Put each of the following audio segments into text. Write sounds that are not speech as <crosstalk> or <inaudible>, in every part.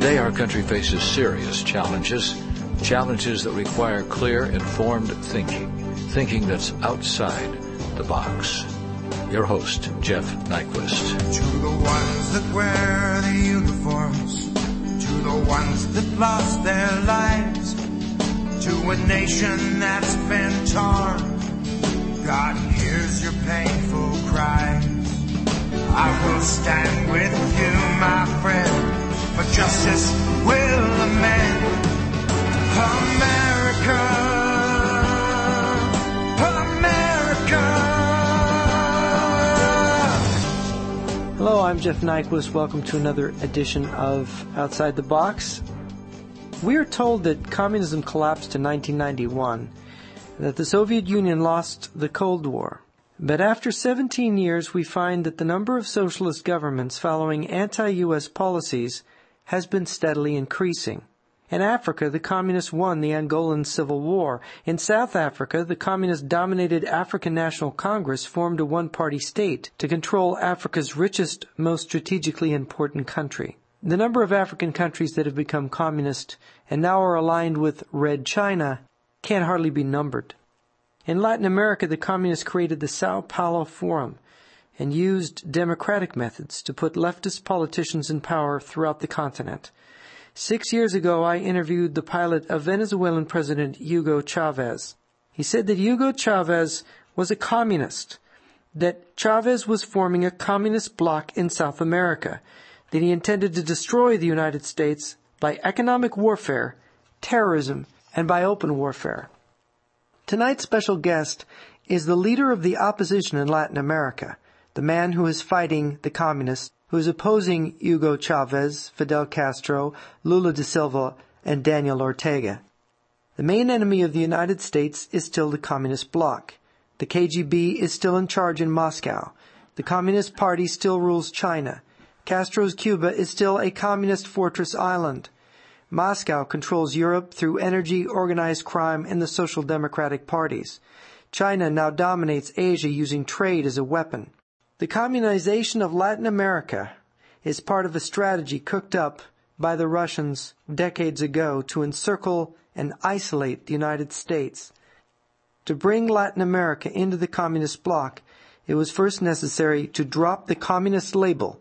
Today, our country faces serious challenges, challenges that require clear, informed thinking, thinking that's outside the box. Your host, Jeff Nyquist. To the ones that wear the uniforms, to the ones that lost their lives, to a nation that's been torn, God hears your painful cries. I will stand with you, my friend, for justice will amend America. America. Hello, I'm Jeff Nyquist. Welcome to another edition of Outside the Box. We are told that communism collapsed in 1991, that the Soviet Union lost the Cold War. But after 17 years, we find that the number of socialist governments following anti-US policies has been steadily increasing. In Africa, the communists won the Angolan Civil War. In South Africa, the communist dominated African National Congress formed a one-party state to control Africa's richest, most strategically important country. The number of African countries that have become communist and now are aligned with Red China can hardly be numbered. In Latin America, the communists created the Sao Paulo Forum and used democratic methods to put leftist politicians in power throughout the continent. Six years ago, I interviewed the pilot of Venezuelan President Hugo Chavez. He said that Hugo Chavez was a communist, that Chavez was forming a communist bloc in South America, that he intended to destroy the United States by economic warfare, terrorism, and by open warfare. Tonight's special guest is the leader of the opposition in Latin America, the man who is fighting the communists, who is opposing Hugo Chavez, Fidel Castro, Lula da Silva, and Daniel Ortega. The main enemy of the United States is still the Communist bloc. The KGB is still in charge in Moscow. The Communist Party still rules China. Castro's Cuba is still a communist fortress island. Moscow controls Europe through energy, organized crime, and the social democratic parties. China now dominates Asia using trade as a weapon. The communization of Latin America is part of a strategy cooked up by the Russians decades ago to encircle and isolate the United States. To bring Latin America into the communist bloc, it was first necessary to drop the communist label.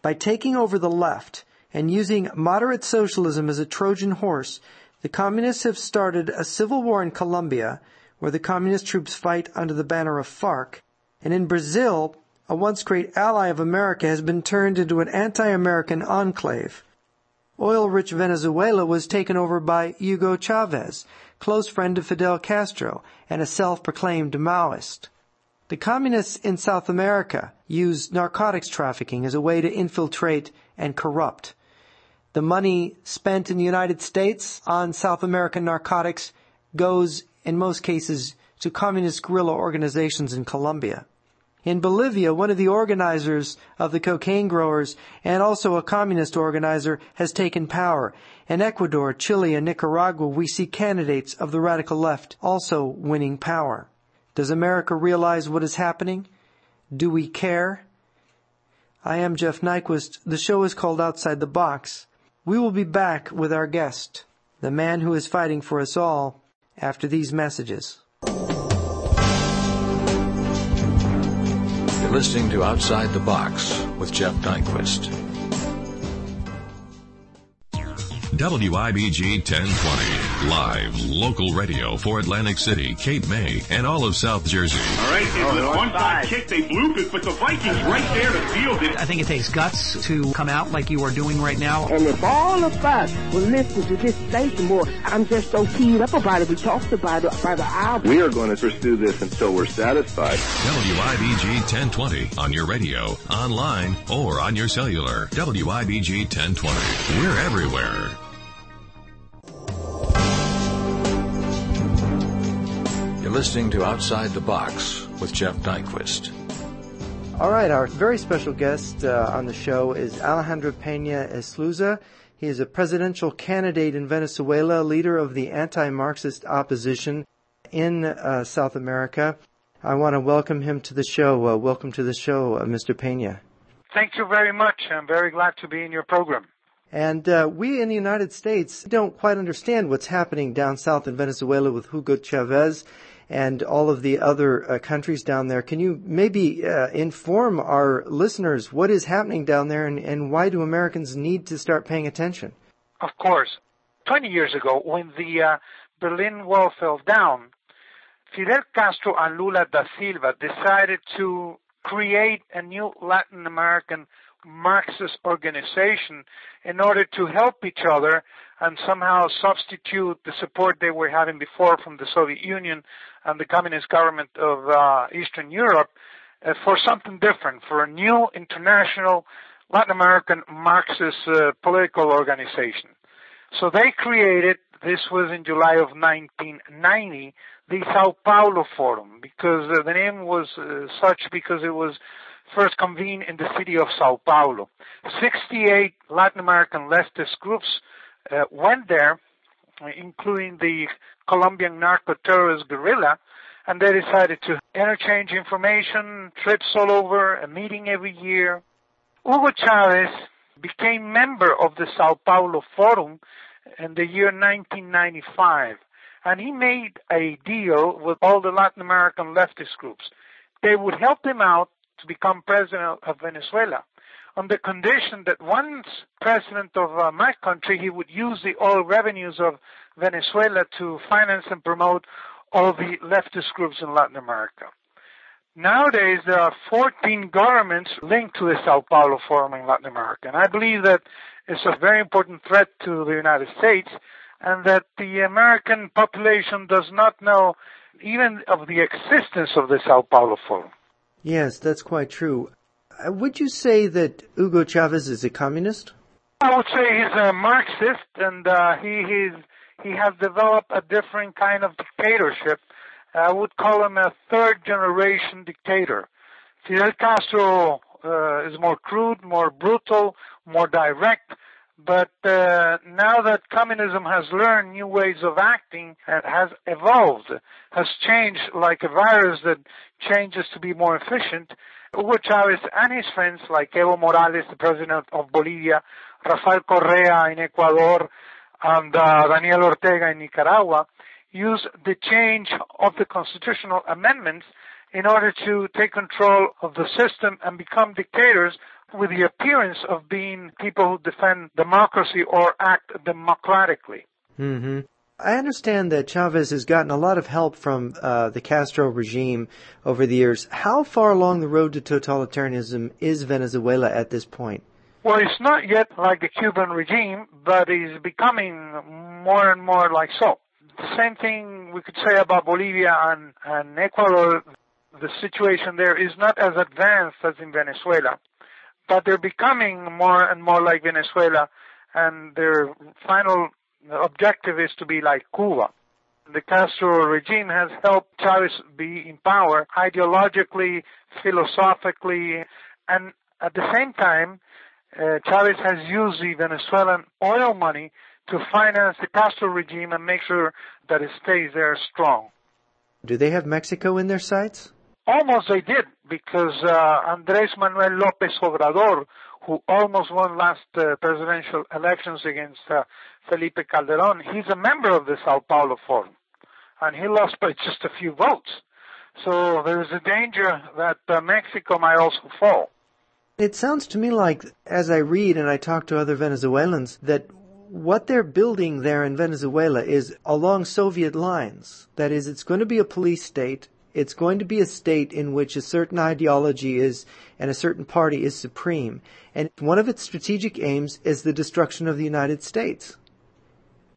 By taking over the left, and using moderate socialism as a Trojan horse, the communists have started a civil war in Colombia, where the communist troops fight under the banner of FARC, and in Brazil, a once great ally of America has been turned into an anti-American enclave. Oil-rich Venezuela was taken over by Hugo Chavez, close friend of Fidel Castro, and a self-proclaimed Maoist. The communists in South America use narcotics trafficking as a way to infiltrate and corrupt. The money spent in the United States on South American narcotics goes, in most cases, to communist guerrilla organizations in Colombia. In Bolivia, one of the organizers of the cocaine growers and also a communist organizer has taken power. In Ecuador, Chile, and Nicaragua, we see candidates of the radical left also winning power. Does America realize what is happening? Do we care? I am Jeff Nyquist. The show is called Outside the Box. We will be back with our guest, the man who is fighting for us all, after these messages. Listening to Outside the Box with Jeff Nyquist. WIBG 1020, live local radio for Atlantic City, Cape May, and all of South Jersey. All right, it oh, was one side kick, they blooped it, but the Vikings right there to field it. I think it takes guts to come out like you are doing right now. And if all of us will listen to this station more, I'm just so keyed up about it. We talked about it by the hour. We are going to pursue this until we're satisfied. WIBG 1020 on your radio, online, or on your cellular. WIBG 1020. We're everywhere. You're listening to Outside the Box with Jeff Nyquist. All right, our very special guest uh, on the show is Alejandro Pena Esclusa. He is a presidential candidate in Venezuela, leader of the anti-Marxist opposition in uh, South America. I want to welcome him to the show. Uh, welcome to the show, uh, Mr. Pena. Thank you very much. I'm very glad to be in your program. And uh, we in the United States don't quite understand what's happening down south in Venezuela with Hugo Chavez and all of the other uh, countries down there. Can you maybe uh, inform our listeners what is happening down there and, and why do Americans need to start paying attention? Of course. 20 years ago, when the uh, Berlin Wall fell down, Fidel Castro and Lula da Silva decided to create a new Latin American Marxist organization in order to help each other and somehow substitute the support they were having before from the Soviet Union and the communist government of uh, Eastern Europe uh, for something different, for a new international Latin American Marxist uh, political organization. So they created, this was in July of 1990, the Sao Paulo Forum, because the name was uh, such because it was first convened in the city of Sao Paulo. 68 Latin American leftist groups uh, went there, including the Colombian narco-terrorist guerrilla, and they decided to interchange information, trips all over, a meeting every year. Hugo Chavez became member of the Sao Paulo Forum in the year 1995, and he made a deal with all the Latin American leftist groups. They would help him out to become president of Venezuela on the condition that once president of uh, my country, he would use the oil revenues of Venezuela to finance and promote all the leftist groups in Latin America. Nowadays, there are 14 governments linked to the Sao Paulo Forum in Latin America, and I believe that it's a very important threat to the United States, and that the American population does not know even of the existence of the Sao Paulo Forum. Yes, that's quite true. Uh, would you say that Hugo Chavez is a communist? I would say he's a Marxist, and uh, he he's, he has developed a different kind of dictatorship. I would call him a third generation dictator. Fidel Castro uh, is more crude, more brutal, more direct. But uh, now that communism has learned new ways of acting and has evolved, has changed like a virus that changes to be more efficient, Hugo Chavez and his friends like Evo Morales, the president of Bolivia, Rafael Correa in Ecuador, and uh, Daniel Ortega in Nicaragua, use the change of the constitutional amendments in order to take control of the system and become dictators with the appearance of being people who defend democracy or act democratically. Mm-hmm. I understand that Chavez has gotten a lot of help from uh, the Castro regime over the years. How far along the road to totalitarianism is Venezuela at this point? Well, it's not yet like the Cuban regime, but it's becoming more and more like so. The same thing we could say about Bolivia and, and Ecuador. The situation there is not as advanced as in Venezuela, but they're becoming more and more like Venezuela, and their final objective is to be like Cuba. The Castro regime has helped Chavez be in power ideologically, philosophically, and at the same time, uh, Chavez has used the Venezuelan oil money to finance the Castro regime and make sure that it stays there strong. Do they have Mexico in their sights? Almost they did, because uh, Andrés Manuel López Obrador, who almost won last uh, presidential elections against uh, Felipe Calderon, he's a member of the Sao Paulo Forum, and he lost by just a few votes. So there's a danger that uh, Mexico might also fall. It sounds to me like, as I read and I talk to other Venezuelans, that what they're building there in Venezuela is along Soviet lines. That is, it's going to be a police state. It's going to be a state in which a certain ideology is and a certain party is supreme. And one of its strategic aims is the destruction of the United States.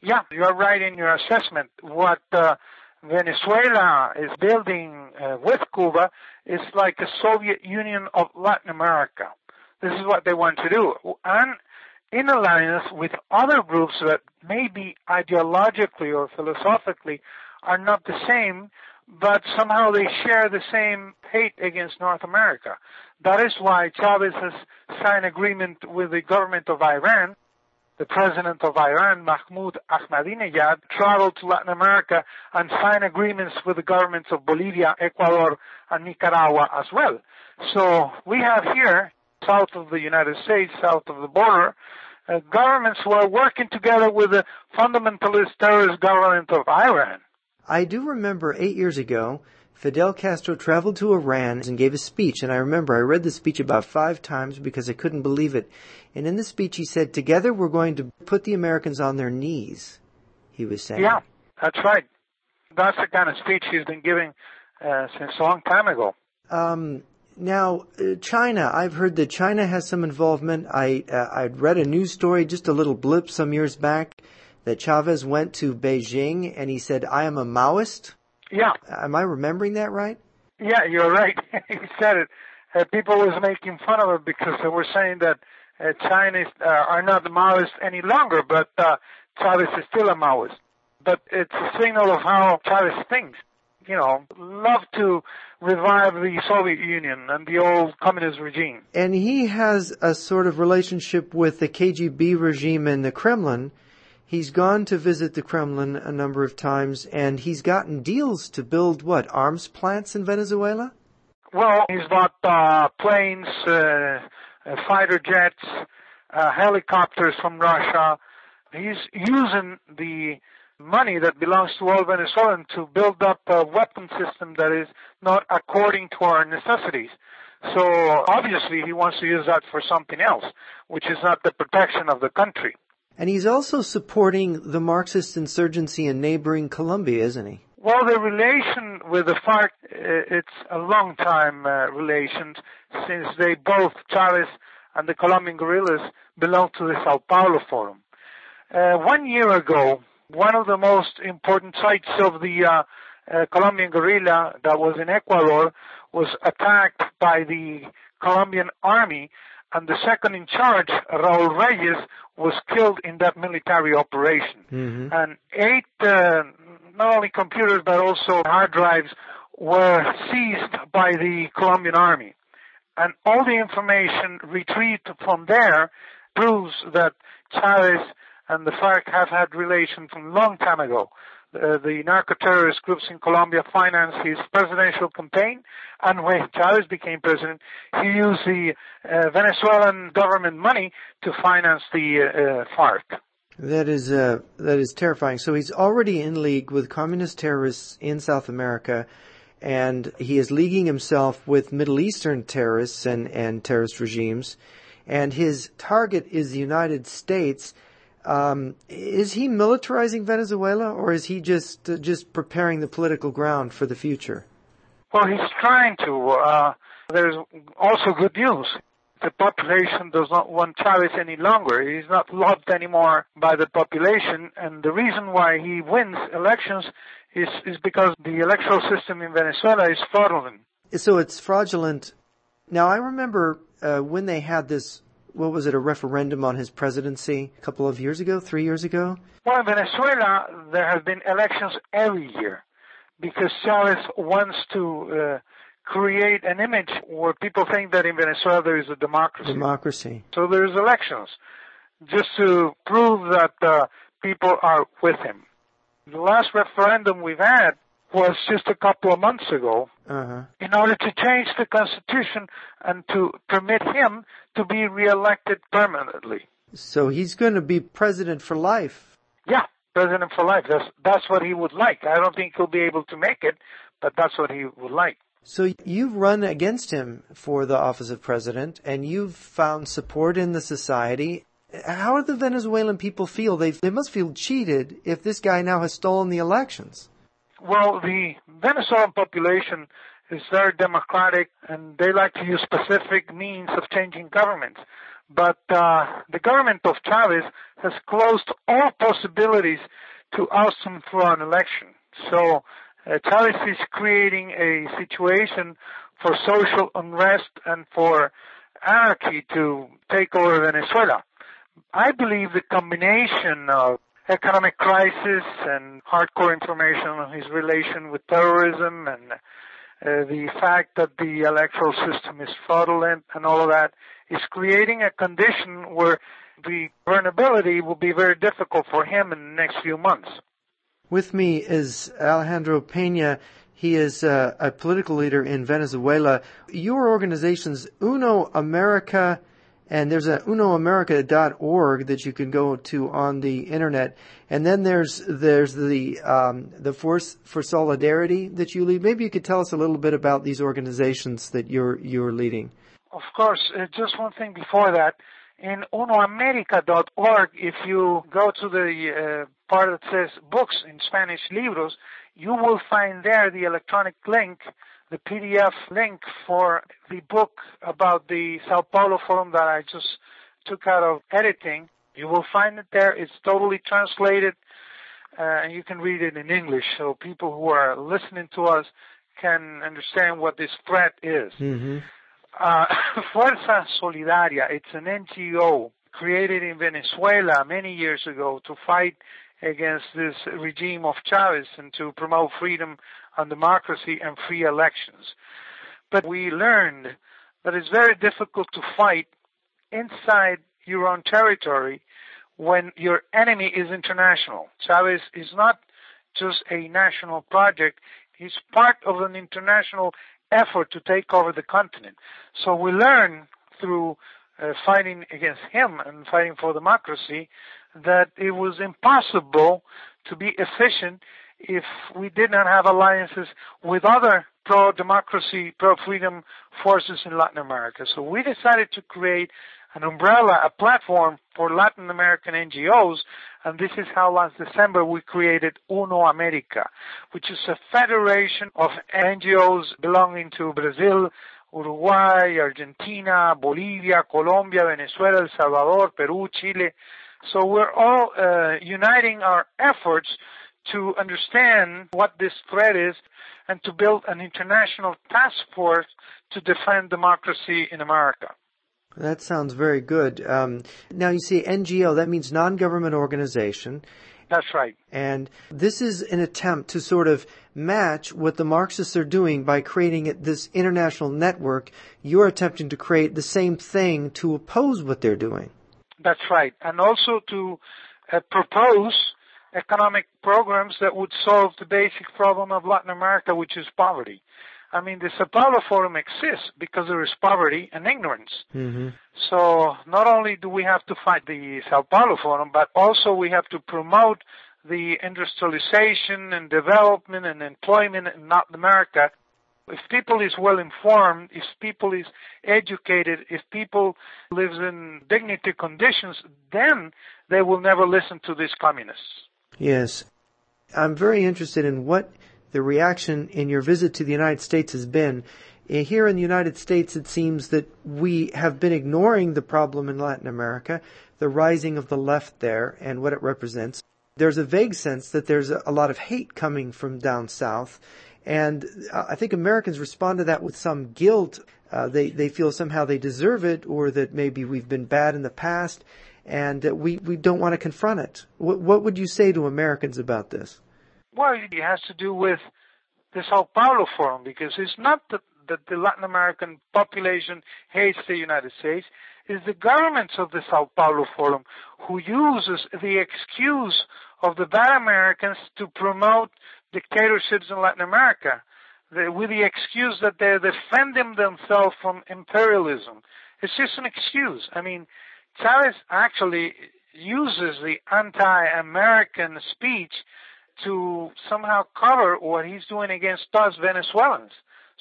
Yeah, you're right in your assessment. What uh, Venezuela is building uh, with Cuba is like a Soviet Union of Latin America. This is what they want to do. And in alliance with other groups that maybe ideologically or philosophically are not the same, but somehow they share the same hate against North America. That is why Chavez has signed agreement with the government of Iran the president of Iran, Mahmoud Ahmadinejad, traveled to Latin America and signed agreements with the governments of Bolivia, Ecuador, and Nicaragua as well. So we have here, south of the United States, south of the border, uh, governments who are working together with the fundamentalist terrorist government of Iran. I do remember eight years ago, Fidel Castro traveled to Iran and gave a speech, and I remember I read the speech about five times because I couldn't believe it. And in the speech he said, together we're going to put the Americans on their knees, he was saying. Yeah, that's right. That's the kind of speech he's been giving uh, since a long time ago. Um, now, uh, China, I've heard that China has some involvement. I, uh, I'd read a news story, just a little blip some years back, that Chavez went to Beijing and he said, I am a Maoist. Yeah. Am I remembering that right? Yeah, you're right. <laughs> he said it. Uh, people was making fun of it because they were saying that uh, Chinese uh, are not Maoists any longer, but uh, Chavez is still a Maoist. But it's a signal of how Chavez thinks. You know, love to revive the Soviet Union and the old communist regime. And he has a sort of relationship with the KGB regime in the Kremlin. He's gone to visit the Kremlin a number of times and he's gotten deals to build what, arms plants in Venezuela? Well, he's bought uh, planes, uh, uh, fighter jets, uh, helicopters from Russia. He's using the money that belongs to all Venezuelans to build up a weapon system that is not according to our necessities. So obviously he wants to use that for something else, which is not the protection of the country. And he's also supporting the Marxist insurgency in neighboring Colombia, isn't he? Well, the relation with the FARC, it's a long time uh, relation since they both, Chavez and the Colombian guerrillas, belong to the Sao Paulo Forum. Uh, one year ago, one of the most important sites of the uh, uh, Colombian guerrilla that was in Ecuador was attacked by the Colombian army and the second in charge, Raul Reyes, was killed in that military operation. Mm-hmm. And eight, uh, not only computers but also hard drives were seized by the Colombian army. And all the information retrieved from there proves that Chavez and the FARC have had relations from a long time ago. Uh, the narco-terrorist groups in Colombia financed his presidential campaign, and when Chavez became president, he used the uh, Venezuelan government money to finance the uh, FARC. That is uh, that is terrifying. So he's already in league with communist terrorists in South America, and he is leaguing himself with Middle Eastern terrorists and, and terrorist regimes, and his target is the United States. Um, is he militarizing Venezuela, or is he just uh, just preparing the political ground for the future? Well, he's trying to. Uh, there's also good news. The population does not want Chavez any longer. He's not loved anymore by the population, and the reason why he wins elections is is because the electoral system in Venezuela is fraudulent. So it's fraudulent. Now I remember uh, when they had this what was it, a referendum on his presidency a couple of years ago, three years ago? Well, in Venezuela, there have been elections every year because Chavez wants to uh, create an image where people think that in Venezuela there is a democracy. Democracy. So there's elections just to prove that uh, people are with him. The last referendum we've had was just a couple of months ago uh-huh. in order to change the constitution and to permit him to be reelected permanently. So he's going to be president for life. Yeah, president for life. That's that's what he would like. I don't think he'll be able to make it, but that's what he would like. So you've run against him for the office of president, and you've found support in the society. How do the Venezuelan people feel? They they must feel cheated if this guy now has stolen the elections. Well, the Venezuelan population is very democratic and they like to use specific means of changing governments. But uh, the government of Chavez has closed all possibilities to oust him through an election. So uh, Chavez is creating a situation for social unrest and for anarchy to take over Venezuela. I believe the combination of economic crisis and hardcore information on his relation with terrorism and uh, the fact that the electoral system is fraudulent and all of that is creating a condition where the vulnerability will be very difficult for him in the next few months. With me is Alejandro Pena. He is uh, a political leader in Venezuela. Your organizations, Uno America and there's a unoamerica.org that you can go to on the internet. And then there's there's the um, the Force for Solidarity that you lead. Maybe you could tell us a little bit about these organizations that you're you're leading. Of course. Uh, just one thing before that. In unoamerica.org, if you go to the uh, part that says books in Spanish, libros, you will find there the electronic link the PDF link for the book about the Sao Paulo Forum that I just took out of editing. You will find it there. It's totally translated, uh, and you can read it in English, so people who are listening to us can understand what this threat is. Mm-hmm. Uh, <laughs> Fuerza Solidaria, it's an NGO created in Venezuela many years ago to fight against this regime of Chavez and to promote freedom and democracy and free elections. But we learned that it's very difficult to fight inside your own territory when your enemy is international. Chavez is not just a national project, he's part of an international effort to take over the continent. So we learn through uh, fighting against him and fighting for democracy that it was impossible to be efficient if we did not have alliances with other pro-democracy, pro-freedom forces in Latin America. So we decided to create an umbrella, a platform for Latin American NGOs, and this is how last December we created Uno America, which is a federation of NGOs belonging to Brazil, Uruguay, Argentina, Bolivia, Colombia, Venezuela, El Salvador, Peru, Chile. So we're all uh, uniting our efforts to understand what this threat is and to build an international task force to defend democracy in America. That sounds very good. Um, now you see NGO, that means non-government organization. That's right. And this is an attempt to sort of match what the Marxists are doing by creating this international network. You're attempting to create the same thing to oppose what they're doing. That's right. And also to uh, propose economic programs that would solve the basic problem of Latin America, which is poverty. I mean, the Sao Paulo Forum exists because there is poverty and ignorance. Mm-hmm. So not only do we have to fight the Sao Paulo Forum, but also we have to promote the industrialization and development and employment in Latin America. If people is well informed, if people is educated, if people lives in dignity conditions, then they will never listen to these communists. Yes. I'm very interested in what the reaction in your visit to the United States has been. Eh, here in the United States, it seems that we have been ignoring the problem in Latin America, the rising of the left there and what it represents. There's a vague sense that there's a lot of hate coming from down south. And uh, I think Americans respond to that with some guilt. Uh, they, they feel somehow they deserve it or that maybe we've been bad in the past and we, we don't want to confront it. What, what would you say to Americans about this? Well, it has to do with the Sao Paulo Forum because it's not that, that the Latin American population hates the United States. It's the governments of the Sao Paulo Forum who uses the excuse of the bad Americans to promote dictatorships in Latin America the, with the excuse that they're defending themselves from imperialism. It's just an excuse. I mean, Chavez actually uses the anti-American speech to somehow cover what he's doing against us Venezuelans.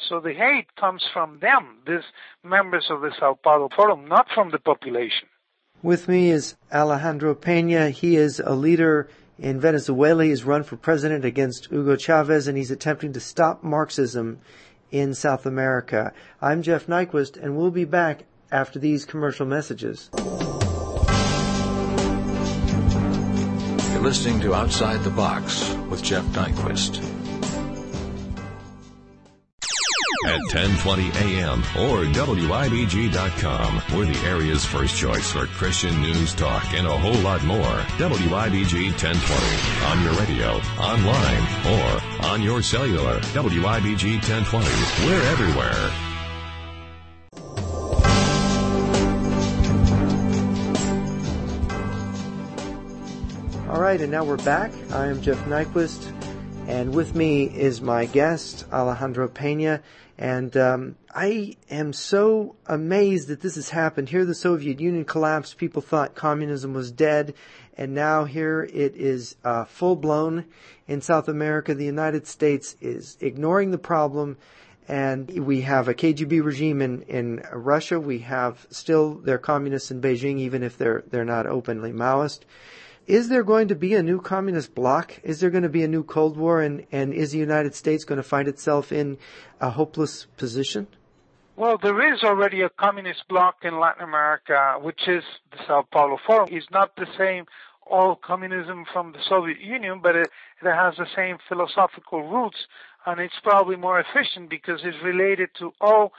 So the hate comes from them, these members of the Sao Paulo Forum, not from the population. With me is Alejandro Pena. He is a leader in Venezuela. He's run for president against Hugo Chavez and he's attempting to stop Marxism in South America. I'm Jeff Nyquist and we'll be back after these commercial messages. You're listening to Outside the Box with Jeff Nyquist. At 1020 AM or WIBG.com. We're the area's first choice for Christian news talk and a whole lot more. WIBG 1020 on your radio, online, or on your cellular. WIBG 1020. We're everywhere. Right, and now we're back. I am Jeff Nyquist, And with me is my guest, Alejandro Pena. And um, I am so amazed that this has happened. Here, the Soviet Union collapsed. People thought communism was dead. And now here it is uh, full blown in South America. The United States is ignoring the problem. And we have a KGB regime in, in Russia. We have still their communists in Beijing, even if they're, they're not openly Maoist. Is there going to be a new communist bloc? Is there going to be a new Cold War? And, and is the United States going to find itself in a hopeless position? Well, there is already a communist bloc in Latin America, which is the Sao Paulo Forum. It's not the same all communism from the Soviet Union, but it, it has the same philosophical roots, and it's probably more efficient because it's related to all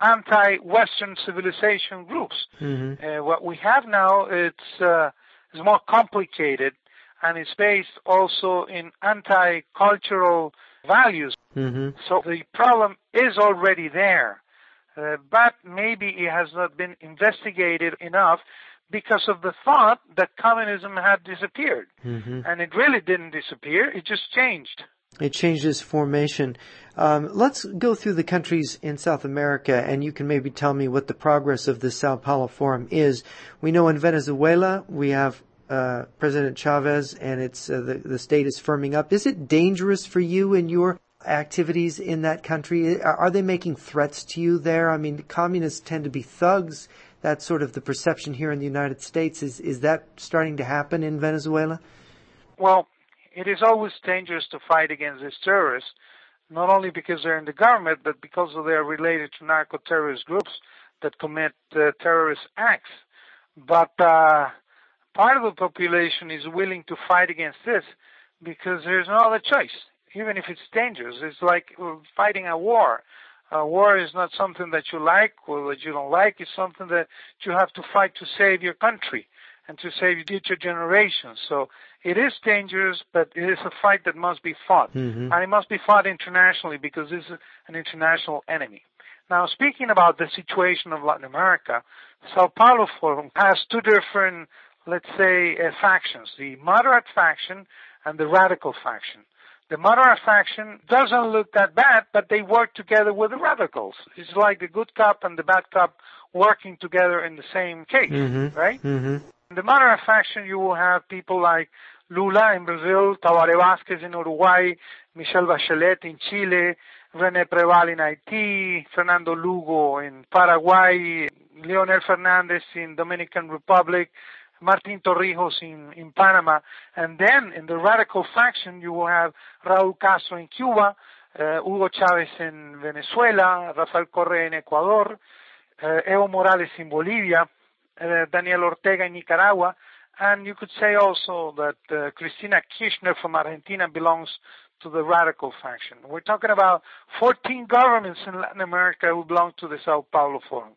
anti-Western civilization groups. Mm-hmm. Uh, what we have now, it's uh, is more complicated, and it's based also in anti-cultural values. Mm-hmm. So the problem is already there, uh, but maybe it has not been investigated enough because of the thought that communism had disappeared. Mm-hmm. And it really didn't disappear, it just changed. It changes formation. Um, let's go through the countries in South America, and you can maybe tell me what the progress of the Sao Paulo Forum is. We know in Venezuela we have uh, President Chavez, and it's uh, the the state is firming up. Is it dangerous for you and your activities in that country? Are they making threats to you there? I mean, communists tend to be thugs. That's sort of the perception here in the United States. Is is that starting to happen in Venezuela? Well, it is always dangerous to fight against these terrorists, not only because they're in the government, but because they are related to narco-terrorist groups that commit uh, terrorist acts. But uh, part of the population is willing to fight against this because there's no other choice, even if it's dangerous. It's like fighting a war. A war is not something that you like or that you don't like. It's something that you have to fight to save your country and to save future generations. So it is dangerous, but it is a fight that must be fought. Mm-hmm. And it must be fought internationally because this is an international enemy. Now, speaking about the situation of Latin America, Sao Paulo Forum has two different, let's say, uh, factions, the moderate faction and the radical faction. The moderate faction doesn't look that bad, but they work together with the radicals. It's like the good cop and the bad cop working together in the same case, mm-hmm. right? Mm-hmm. In the moderate faction, you will have people like Lula in Brazil, Tabaré Vázquez in Uruguay, Michelle Bachelet in Chile, René Preval in Haiti, Fernando Lugo in Paraguay, Leonel Fernandez in Dominican Republic, Martin Torrijos in, in Panama. And then in the radical faction, you will have Raúl Castro in Cuba, uh, Hugo Chávez in Venezuela, Rafael Correa in Ecuador, uh, Evo Morales in Bolivia, Daniel Ortega in Nicaragua, and you could say also that uh, Cristina Kirchner from Argentina belongs to the radical faction. We're talking about 14 governments in Latin America who belong to the Sao Paulo Forum.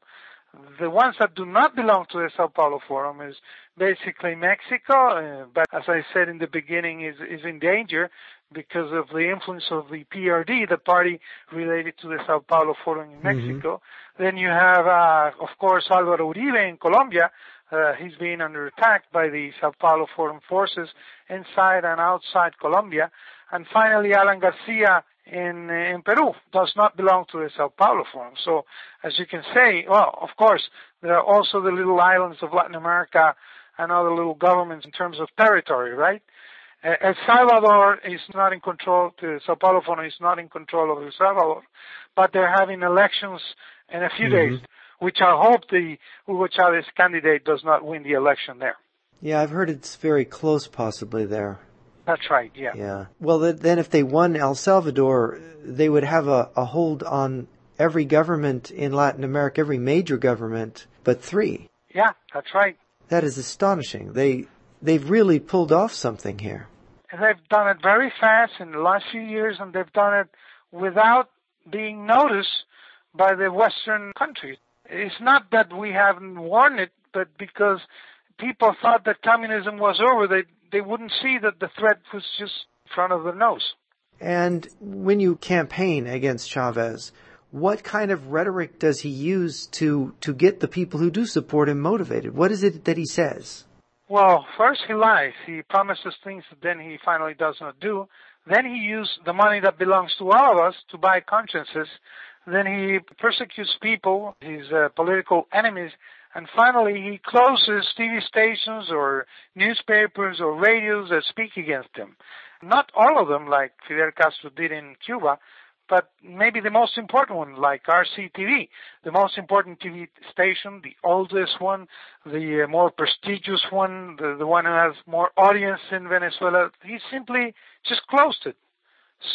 The ones that do not belong to the Sao Paulo Forum is basically Mexico, uh, but as I said in the beginning, is, is in danger because of the influence of the PRD, the party related to the Sao Paulo Forum in Mexico. Mm-hmm. Then you have, uh, of course, Alvaro Uribe in Colombia. Uh, he's being under attack by the Sao Paulo Forum forces inside and outside Colombia. And finally, Alan Garcia in in Peru does not belong to the Sao Paulo Forum. So, as you can say, well, of course, there are also the little islands of Latin America and other little governments in terms of territory, right? El Salvador is not in control, the Sao Paulo Forum is not in control of El Salvador, but they're having elections in a few mm-hmm. days, which I hope the Hugo Chavez candidate does not win the election there. Yeah, I've heard it's very close possibly there. That's right, yeah. Yeah. Well, then if they won El Salvador, they would have a, a hold on every government in Latin America, every major government, but three. Yeah, that's right. That is astonishing. They, they've really pulled off something here. And they've done it very fast in the last few years, and they've done it without being noticed by the Western countries. It's not that we haven't warned it, but because people thought that communism was over, they they wouldn't see that the threat was just in front of their nose. And when you campaign against Chavez, what kind of rhetoric does he use to to get the people who do support him motivated? What is it that he says? Well, first he lies. He promises things that then he finally does not do. Then he uses the money that belongs to all of us to buy consciences. Then he persecutes people, his uh, political enemies, and finally he closes TV stations or newspapers or radios that speak against him. Not all of them, like Fidel Castro did in Cuba, but maybe the most important one, like RCTV, the most important TV station, the oldest one, the uh, more prestigious one, the, the one who has more audience in Venezuela, he simply just closed it.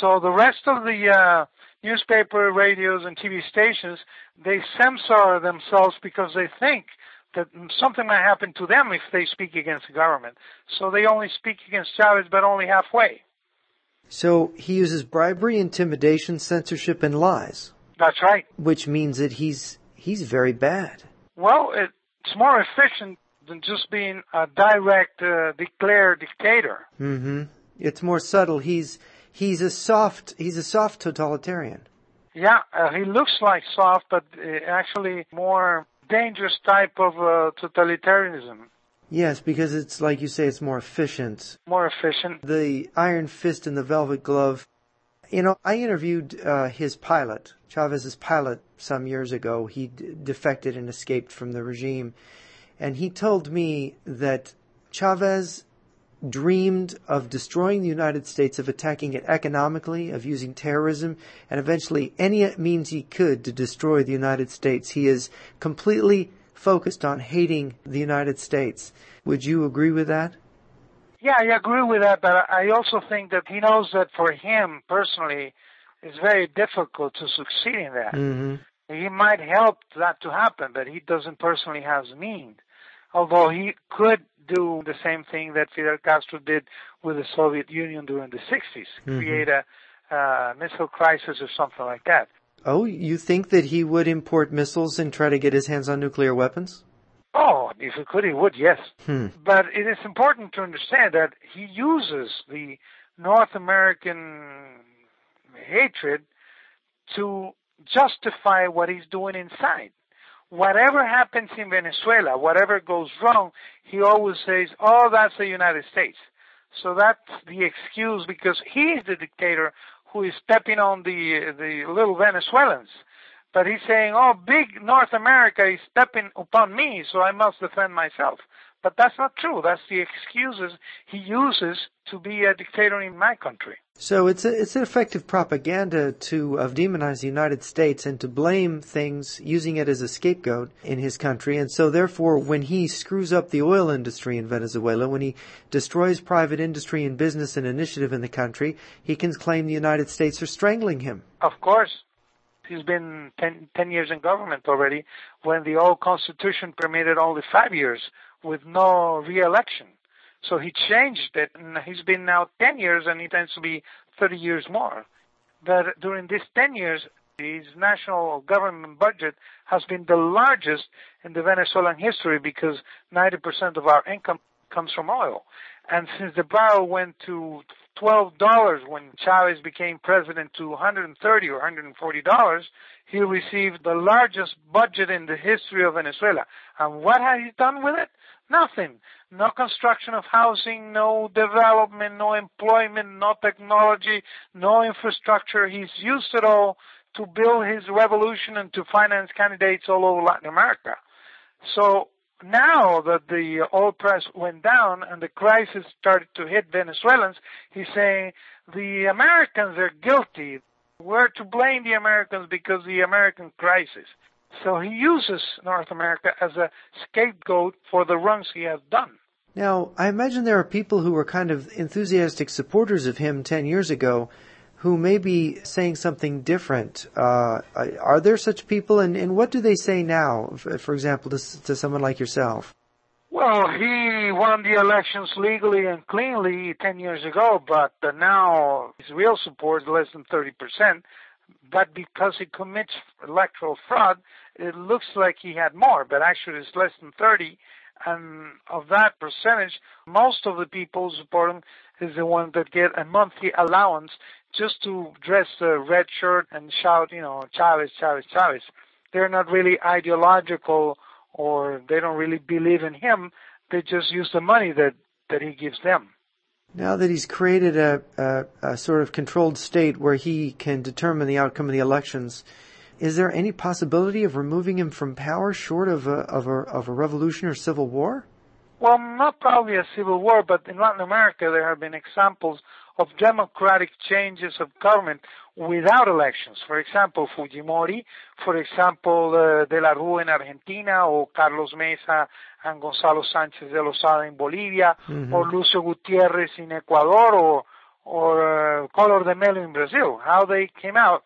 So the rest of the uh, newspaper, radios, and TV stations, they censor themselves because they think that something might happen to them if they speak against the government. So they only speak against Chavez, but only halfway. So he uses bribery, intimidation, censorship, and lies. That's right. Which means that he's he's very bad. Well, it's more efficient than just being a direct, uh, declared dictator. Mm-hmm. It's more subtle. He's he's a soft he's a soft totalitarian. Yeah, uh, he looks like soft, but uh, actually more dangerous type of uh, totalitarianism. Yes, because it's like you say, it's more efficient. More efficient. The iron fist and the velvet glove. You know, I interviewed uh, his pilot, Chavez's pilot, some years ago. He d- defected and escaped from the regime. And he told me that Chavez dreamed of destroying the United States, of attacking it economically, of using terrorism, and eventually any means he could to destroy the United States. He is completely focused on hating the United States. Would you agree with that? Yeah, I agree with that, but I also think that he knows that for him personally, it's very difficult to succeed in that. Mm-hmm. He might help that to happen, but he doesn't personally have the means. Although he could do the same thing that Fidel Castro did with the Soviet Union during the 60s, mm-hmm. create a uh, missile crisis or something like that. Oh, you think that he would import missiles and try to get his hands on nuclear weapons? Oh, if he could, he would, yes. Hmm. But it is important to understand that he uses the North American hatred to justify what he's doing inside. Whatever happens in Venezuela, whatever goes wrong, he always says, oh, that's the United States. So that's the excuse because he is the dictator who is stepping on the the little Venezuelans. But he's saying, "Oh, big North America is stepping upon me, so I must defend myself." But that's not true. That's the excuses he uses to be a dictator in my country. So it's a, it's an effective propaganda to of demonize the United States and to blame things using it as a scapegoat in his country. And so therefore, when he screws up the oil industry in Venezuela, when he destroys private industry and business and initiative in the country, he can claim the United States are strangling him. Of course. He's been ten, 10 years in government already when the old constitution permitted only five years with no re-election. So he changed it, and he's been now 10 years, and he intends to be 30 years more. But during these 10 years, his national government budget has been the largest in the Venezuelan history because 90% of our income comes from oil. And since the barrel went to $12 when Chavez became president to 130 or 140 dollars, he received the largest budget in the history of Venezuela. And what has he done with it? Nothing. No construction of housing, no development, no employment, no technology, no infrastructure. He's used it all to build his revolution and to finance candidates all over Latin America. So now that the oil price went down and the crisis started to hit Venezuelans, he's saying the Americans are guilty. We're to blame the Americans because of the American crisis. So he uses North America as a scapegoat for the wrongs he has done. Now, I imagine there are people who were kind of enthusiastic supporters of him 10 years ago who may be saying something different. Uh, are there such people, and, and what do they say now, for, example, to, to someone like yourself? Well, he won the elections legally and cleanly 10 years ago, but uh, now his real support is less than 30% but because he commits electoral fraud, it looks like he had more, but actually it's less than 30. And of that percentage, most of the people who support him is the ones that get a monthly allowance just to dress a red shirt and shout, you know, Chavez, Chavez, Chavez. They're not really ideological or they don't really believe in him. They just use the money that, that he gives them. Now that he's created a, a, a sort of controlled state where he can determine the outcome of the elections, is there any possibility of removing him from power short of a, of a, of a revolution or civil war? Well, not probably a civil war, but in Latin America there have been examples of democratic changes of government without elections. For example, Fujimori, for example, uh, De la Rúa in Argentina, or Carlos Mesa and Gonzalo Sanchez de Lozada in Bolivia, mm-hmm. or Lucio Gutierrez in Ecuador, or or uh, Collor de Mello in Brazil. How they came out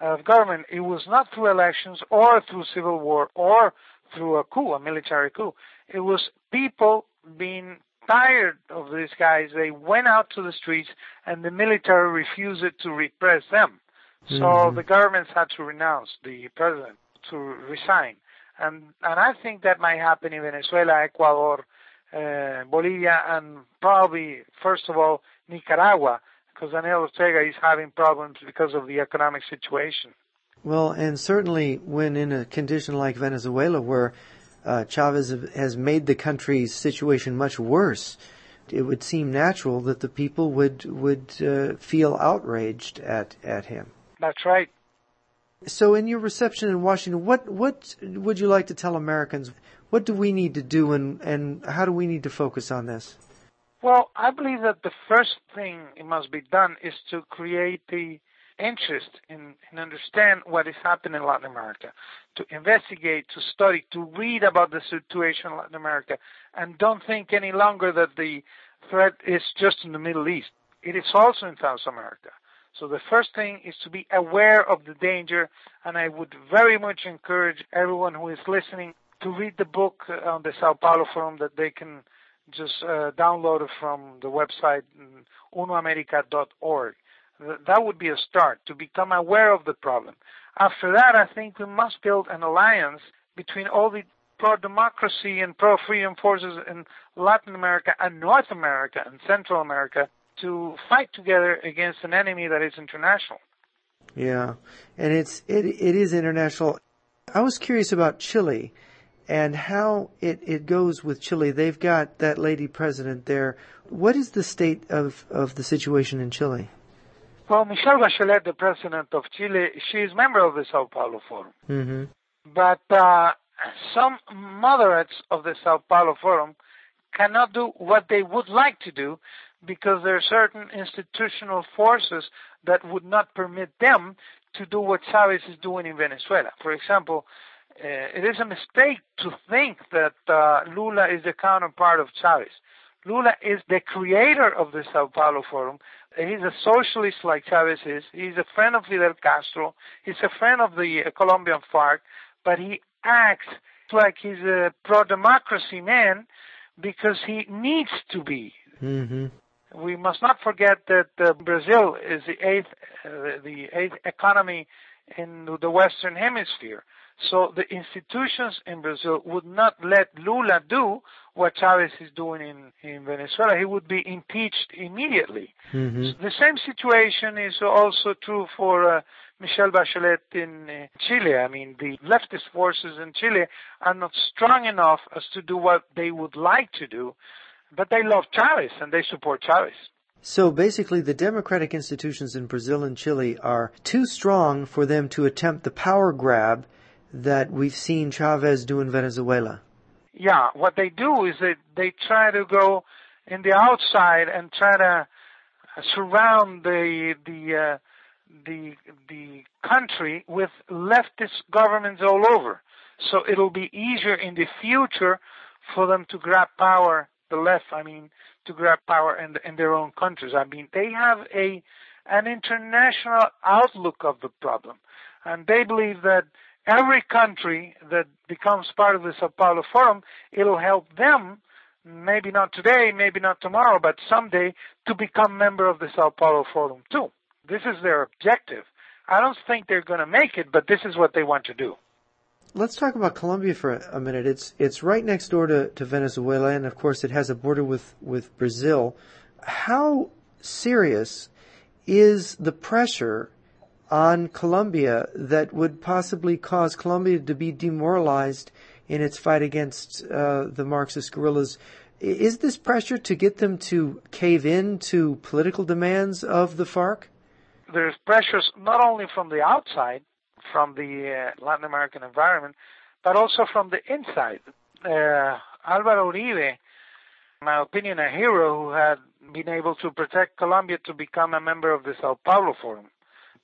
of government, it was not through elections or through civil war or through a coup, a military coup. It was people being tired of these guys. They went out to the streets, and the military refused to repress them. So mm-hmm. the governments had to renounce the president to resign, and and I think that might happen in Venezuela, Ecuador, uh, Bolivia, and probably first of all Nicaragua, because Daniel Ortega is having problems because of the economic situation. Well, and certainly when in a condition like Venezuela, where uh, Chavez has made the country's situation much worse, it would seem natural that the people would would uh, feel outraged at at him. That's right. So, in your reception in Washington, what what would you like to tell Americans? What do we need to do, and and how do we need to focus on this? Well, I believe that the first thing it must be done is to create the interest in, in understand what is happening in Latin America, to investigate, to study, to read about the situation in Latin America, and don't think any longer that the threat is just in the Middle East. It is also in South America. So the first thing is to be aware of the danger, and I would very much encourage everyone who is listening to read the book on the Sao Paulo Forum that they can just uh, download it from the website unoamerica.org. That would be a start to become aware of the problem. After that, I think we must build an alliance between all the pro-democracy and pro-freedom forces in Latin America and North America and Central America to fight together against an enemy that is international. Yeah, and it's it it is international. I was curious about Chile and how it, it goes with Chile. They've got that lady president there. What is the state of, of the situation in Chile? Well, Michelle Bachelet, the president of Chile, she is member of the Sao Paulo Forum. Mm-hmm. But uh, some moderates of the Sao Paulo Forum cannot do what they would like to do because there are certain institutional forces that would not permit them to do what Chavez is doing in Venezuela. For example, uh, it is a mistake to think that uh, Lula is the counterpart of Chavez. Lula is the creator of the Sao Paulo Forum. He's a socialist like Chavez is. He's a friend of Fidel Castro. He's a friend of the uh, Colombian FARC, but he acts like he's a pro-democracy man because he needs to be. Mm-hmm. We must not forget that uh, Brazil is the eighth, uh, the eighth economy in the Western Hemisphere. So the institutions in Brazil would not let Lula do what Chavez is doing in, in Venezuela. He would be impeached immediately. Mm-hmm. So the same situation is also true for uh, Michelle Bachelet in uh, Chile. I mean, the leftist forces in Chile are not strong enough as to do what they would like to do, but they love Chavez and they support Chavez. So basically, the democratic institutions in Brazil and Chile are too strong for them to attempt the power grab that we've seen Chavez do in Venezuela. Yeah, what they do is they they try to go in the outside and try to surround the the uh, the the country with leftist governments all over. So it'll be easier in the future for them to grab power, the left, I mean, to grab power in, in their own countries. I mean, they have a an international outlook of the problem, and they believe that every country that becomes part of the Sao Paulo Forum, it'll help them, maybe not today, maybe not tomorrow, but someday, to become member of the Sao Paulo Forum too. This is their objective. I don't think they're going to make it, but this is what they want to do. Let's talk about Colombia for a minute. It's it's right next door to, to Venezuela, and of course, it has a border with, with Brazil. How serious is the pressure on Colombia that would possibly cause Colombia to be demoralized in its fight against uh, the Marxist guerrillas. Is this pressure to get them to cave in to political demands of the FARC? There's pressures not only from the outside, from the uh, Latin American environment, but also from the inside. Uh, Alvaro Uribe, in my opinion, a hero who had been able to protect Colombia to become a member of the Sao Paulo Forum,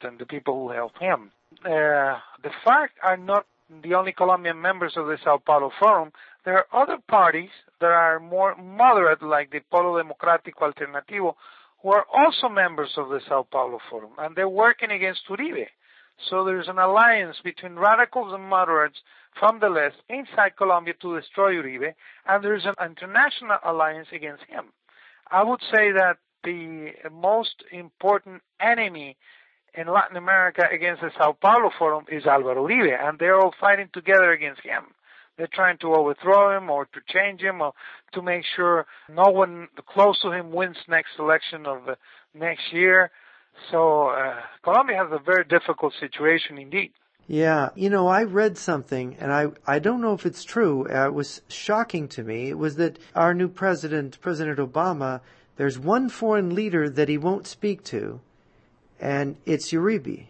and the people who helped him. Uh, the FARC are not the only Colombian members of the Sao Paulo Forum. There are other parties that are more moderate, like the Polo Democrático Alternativo, who are also members of the Sao Paulo Forum, and they're working against Uribe. So there's an alliance between radicals and moderates from the left inside Colombia to destroy Uribe, and there's an international alliance against him. I would say that the most important enemy in Latin America against the Sao Paulo Forum is Alvaro Uribe, and they're all fighting together against him. They're trying to overthrow him or to change him or to make sure no one close to him wins next election of uh, next year. So uh, Colombia has a very difficult situation indeed. Yeah, you know, I read something, and I, I don't know if it's true. Uh, it was shocking to me. It was that our new president, President Obama, there's one foreign leader that he won't speak to, and it's Uribe.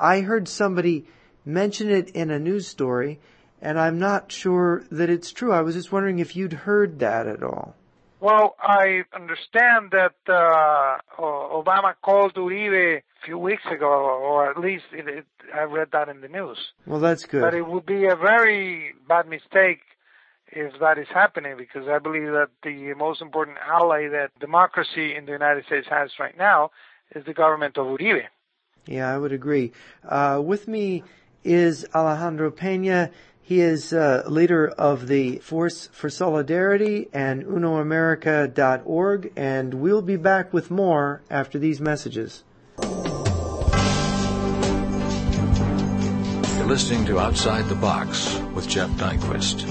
I heard somebody mention it in a news story, and I'm not sure that it's true. I was just wondering if you'd heard that at all. Well, I understand that uh, Obama called Uribe a few weeks ago, or at least it, it, I read that in the news. Well, that's good. But it would be a very bad mistake if that is happening, because I believe that the most important ally that democracy in the United States has right now is the government of Uribe. Yeah, I would agree. Uh, with me is Alejandro Pena. He is uh, leader of the Force for Solidarity and UnoAmerica.org, and we'll be back with more after these messages. You're listening to Outside the Box with Jeff Nyquist.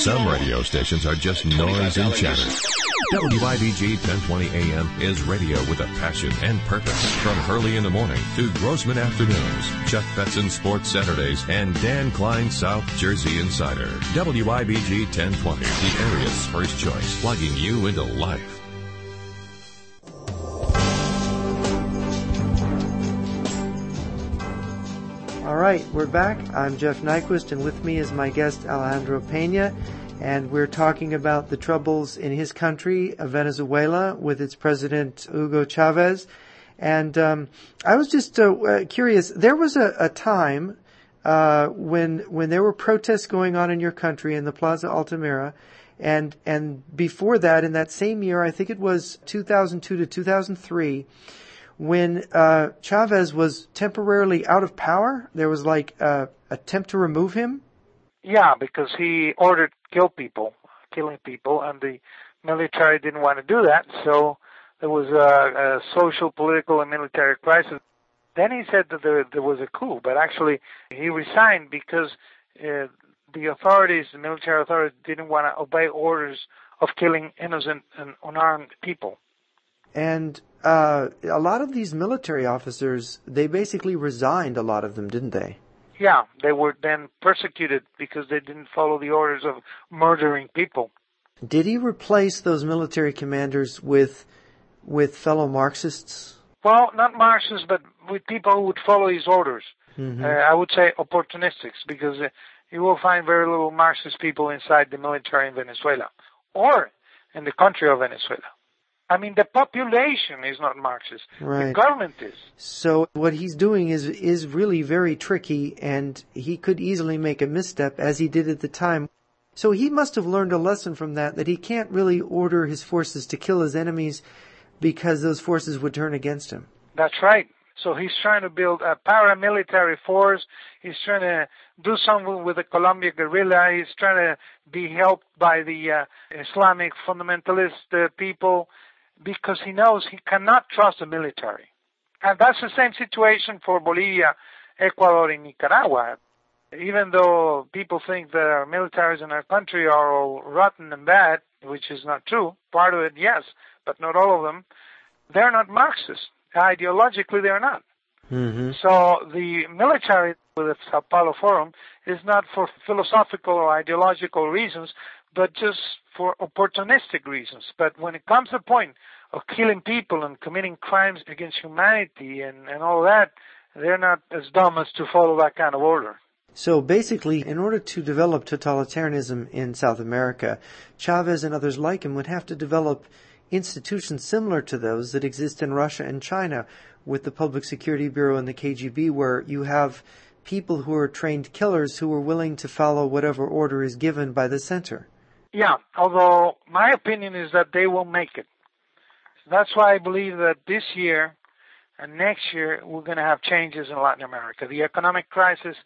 Some radio stations are just noise and chatter. WIBG 1020 AM is radio with a passion and purpose. From Hurley in the morning to Grossman afternoons, Chuck Betson Sports Saturdays, and Dan Klein South Jersey Insider. WIBG 1020, the area's first choice, plugging you into life. All right, we're back. I'm Jeff Nyquist, and with me is my guest Alejandro Pena and we're talking about the troubles in his country, Venezuela, with its president Hugo Chavez. And um, I was just uh, uh, curious. There was a, a time uh, when when there were protests going on in your country in the Plaza Altamira, and and before that, in that same year, I think it was 2002 to 2003, when uh, Chavez was temporarily out of power. There was like a attempt to remove him. Yeah, because he ordered kill people, killing people, and the military didn't want to do that. So there was a, a social, political, and military crisis. Then he said that there, there was a coup, but actually he resigned because uh, the authorities, the military authorities, didn't want to obey orders of killing innocent and unarmed people. And uh, a lot of these military officers, they basically resigned. A lot of them, didn't they? Yeah, they were then persecuted because they didn't follow the orders of murdering people. Did he replace those military commanders with with fellow Marxists? Well, not Marxists, but with people who would follow his orders. Mm-hmm. Uh, I would say opportunistics, because uh, you will find very little Marxist people inside the military in Venezuela or in the country of Venezuela. I mean, the population is not Marxist. Right. The government is. So what he's doing is is really very tricky, and he could easily make a misstep, as he did at the time. So he must have learned a lesson from that that he can't really order his forces to kill his enemies because those forces would turn against him. That's right. So he's trying to build a paramilitary force. He's trying to do something with the Colombia guerrilla. He's trying to be helped by the uh, Islamic fundamentalist uh, people because he knows he cannot trust the military. And that's the same situation for Bolivia, Ecuador, and Nicaragua. Even though people think that our militaries in our country are all rotten and bad, which is not true, part of it, yes, but not all of them, they're not Marxist. Ideologically, they're not. Mm-hmm. So the military with the Sao Paulo Forum is not for philosophical or ideological reasons, but just for opportunistic reasons. But when it comes to the point of killing people and committing crimes against humanity and, and all that, they're not as dumb as to follow that kind of order. So basically, in order to develop totalitarianism in South America, Chavez and others like him would have to develop institutions similar to those that exist in Russia and China with the Public Security Bureau and the KGB, where you have people who are trained killers who are willing to follow whatever order is given by the center. Yeah, although my opinion is that they will make it. That's why I believe that this year and next year we're going to have changes in Latin America. The economic crisis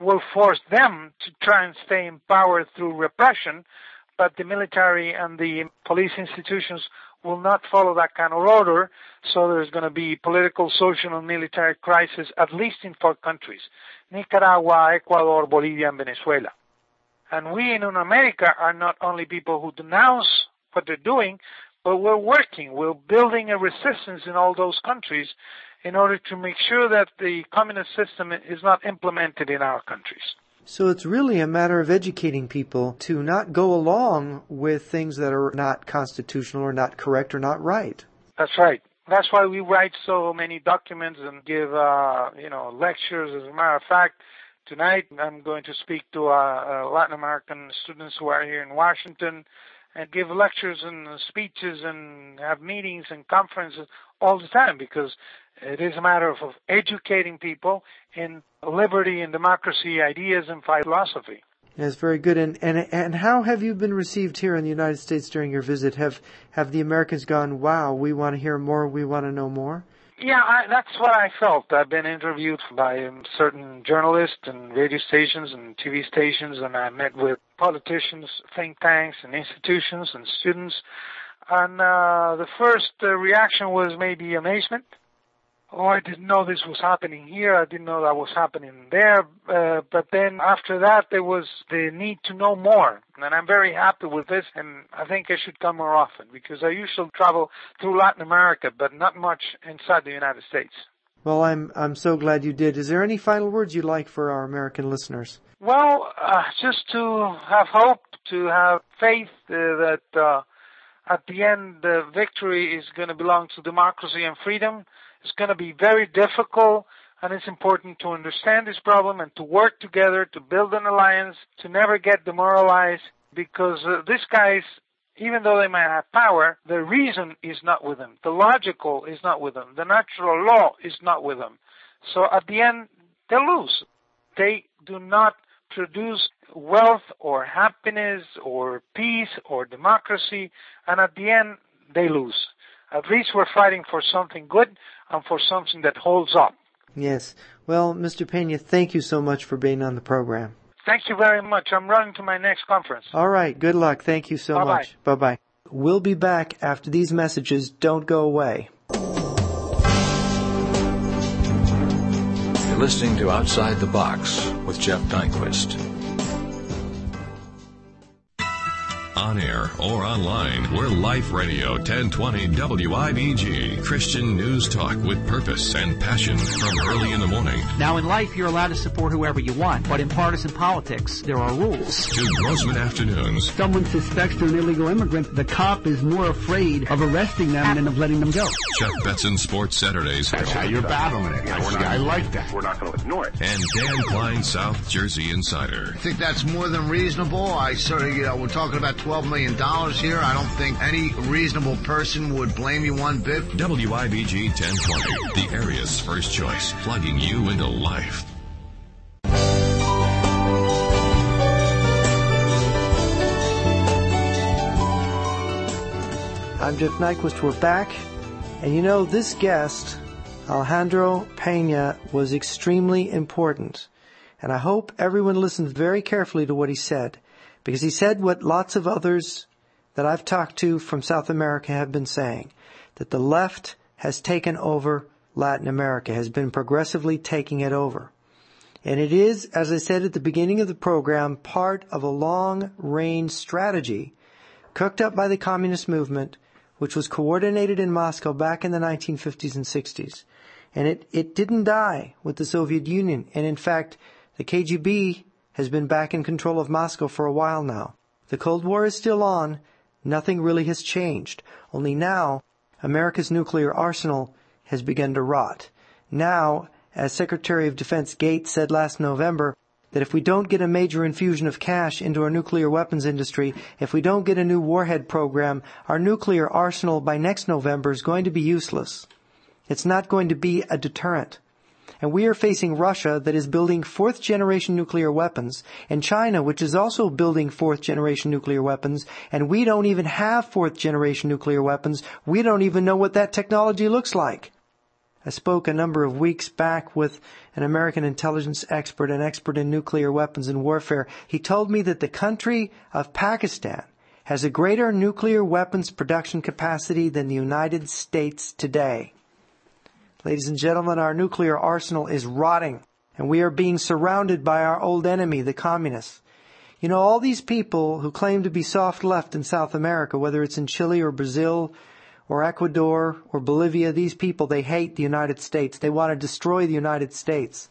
will force them to try and stay in power through repression, but the military and the police institutions will not follow that kind of order. So there's going to be political, social, and military crisis at least in four countries: Nicaragua, Ecuador, Bolivia, and Venezuela. And we in America are not only people who denounce what they're doing, but we're working, we're building a resistance in all those countries in order to make sure that the communist system is not implemented in our countries. So it's really a matter of educating people to not go along with things that are not constitutional or not correct or not right. That's right. That's why we write so many documents and give, uh, you know, lectures. As a matter of fact, tonight I'm going to speak to uh, uh, Latin American students who are here in Washington and give lectures and speeches and have meetings and conferences all the time because it is a matter of, of educating people in liberty and democracy ideas and philosophy. Yes, very good. And, and and how have you been received here in the United States during your visit? Have have the Americans gone, "Wow, we want to hear more. We want to know more"? Yeah, I, that's what I felt. I've been interviewed by um, certain journalists and radio stations and TV stations, and I met with politicians, think tanks, and institutions and students. And uh, the first uh, reaction was maybe amazement oh, I didn't know this was happening here. I didn't know that was happening there. Uh, but then after that, there was the need to know more. And I'm very happy with this. And I think I should come more often because I usually travel through Latin America, but not much inside the United States. Well, I'm I'm so glad you did. Is there any final words you'd like for our American listeners? Well, uh, just to have hope, to have faith uh, that uh, at the end the victory is going to belong to democracy and freedom it's going to be very difficult, and it's important to understand this problem and to work together to build an alliance, to never get demoralized, because uh, these guys, even though they might have power, the reason is not with them. The logical is not with them. The natural law is not with them. So at the end, they lose. They do not produce wealth or happiness or peace or democracy, and at the end, they lose. At least we're fighting for something good and for something that holds up. Yes. Well, Mr. Pena, thank you so much for being on the program. Thank you very much. I'm running to my next conference. All right. Good luck. Thank you so Bye-bye. much. Bye bye. We'll be back after these messages. Don't go away. You're listening to Outside the Box with Jeff Nyquist. On air or online, we're Life Radio 1020 WIBG. Christian news talk with purpose and passion from early in the morning Now, in life, you're allowed to support whoever you want, but in partisan politics, there are rules. to Grossman Afternoons. Someone suspects they're an illegal immigrant, the cop is more afraid of arresting them than of letting them go. Jeff Betson Sports Saturdays. That's how you're battling it. I like that. We're not going to ignore it. And Dan Klein, South Jersey Insider. I think that's more than reasonable. I sort of, you know, we're talking about $12 million here. I don't think any reasonable person would blame you one bit. WIBG 1020, the area's first choice, plugging you into life. I'm Jeff Nyquist. We're back. And you know, this guest, Alejandro Pena, was extremely important. And I hope everyone listened very carefully to what he said. Because he said what lots of others that I've talked to from South America have been saying. That the left has taken over Latin America, has been progressively taking it over. And it is, as I said at the beginning of the program, part of a long range strategy cooked up by the communist movement, which was coordinated in Moscow back in the 1950s and 60s. And it, it didn't die with the Soviet Union. And in fact, The KGB has been back in control of Moscow for a while now. The Cold War is still on. Nothing really has changed. Only now, America's nuclear arsenal has begun to rot. Now, as Secretary of Defense Gates said last November, that if we don't get a major infusion of cash into our nuclear weapons industry, if we don't get a new warhead program, our nuclear arsenal by next November is going to be useless. It's not going to be a deterrent. And we are facing Russia that is building fourth generation nuclear weapons and China which is also building fourth generation nuclear weapons and we don't even have fourth generation nuclear weapons. We don't even know what that technology looks like. I spoke a number of weeks back with an American intelligence expert, an expert in nuclear weapons and warfare. He told me that the country of Pakistan has a greater nuclear weapons production capacity than the United States today. Ladies and gentlemen, our nuclear arsenal is rotting and we are being surrounded by our old enemy, the communists. You know, all these people who claim to be soft left in South America, whether it's in Chile or Brazil or Ecuador or Bolivia, these people, they hate the United States. They want to destroy the United States.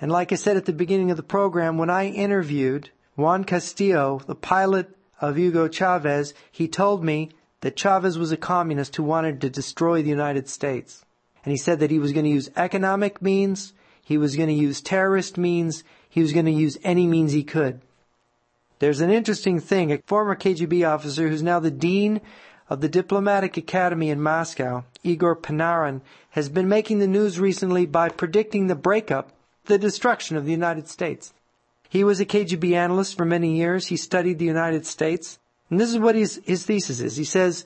And like I said at the beginning of the program, when I interviewed Juan Castillo, the pilot of Hugo Chavez, he told me that Chavez was a communist who wanted to destroy the United States. And he said that he was going to use economic means, he was going to use terrorist means, he was going to use any means he could. There's an interesting thing. A former KGB officer who's now the dean of the Diplomatic Academy in Moscow, Igor Panarin, has been making the news recently by predicting the breakup, the destruction of the United States. He was a KGB analyst for many years. He studied the United States. And this is what his, his thesis is. He says,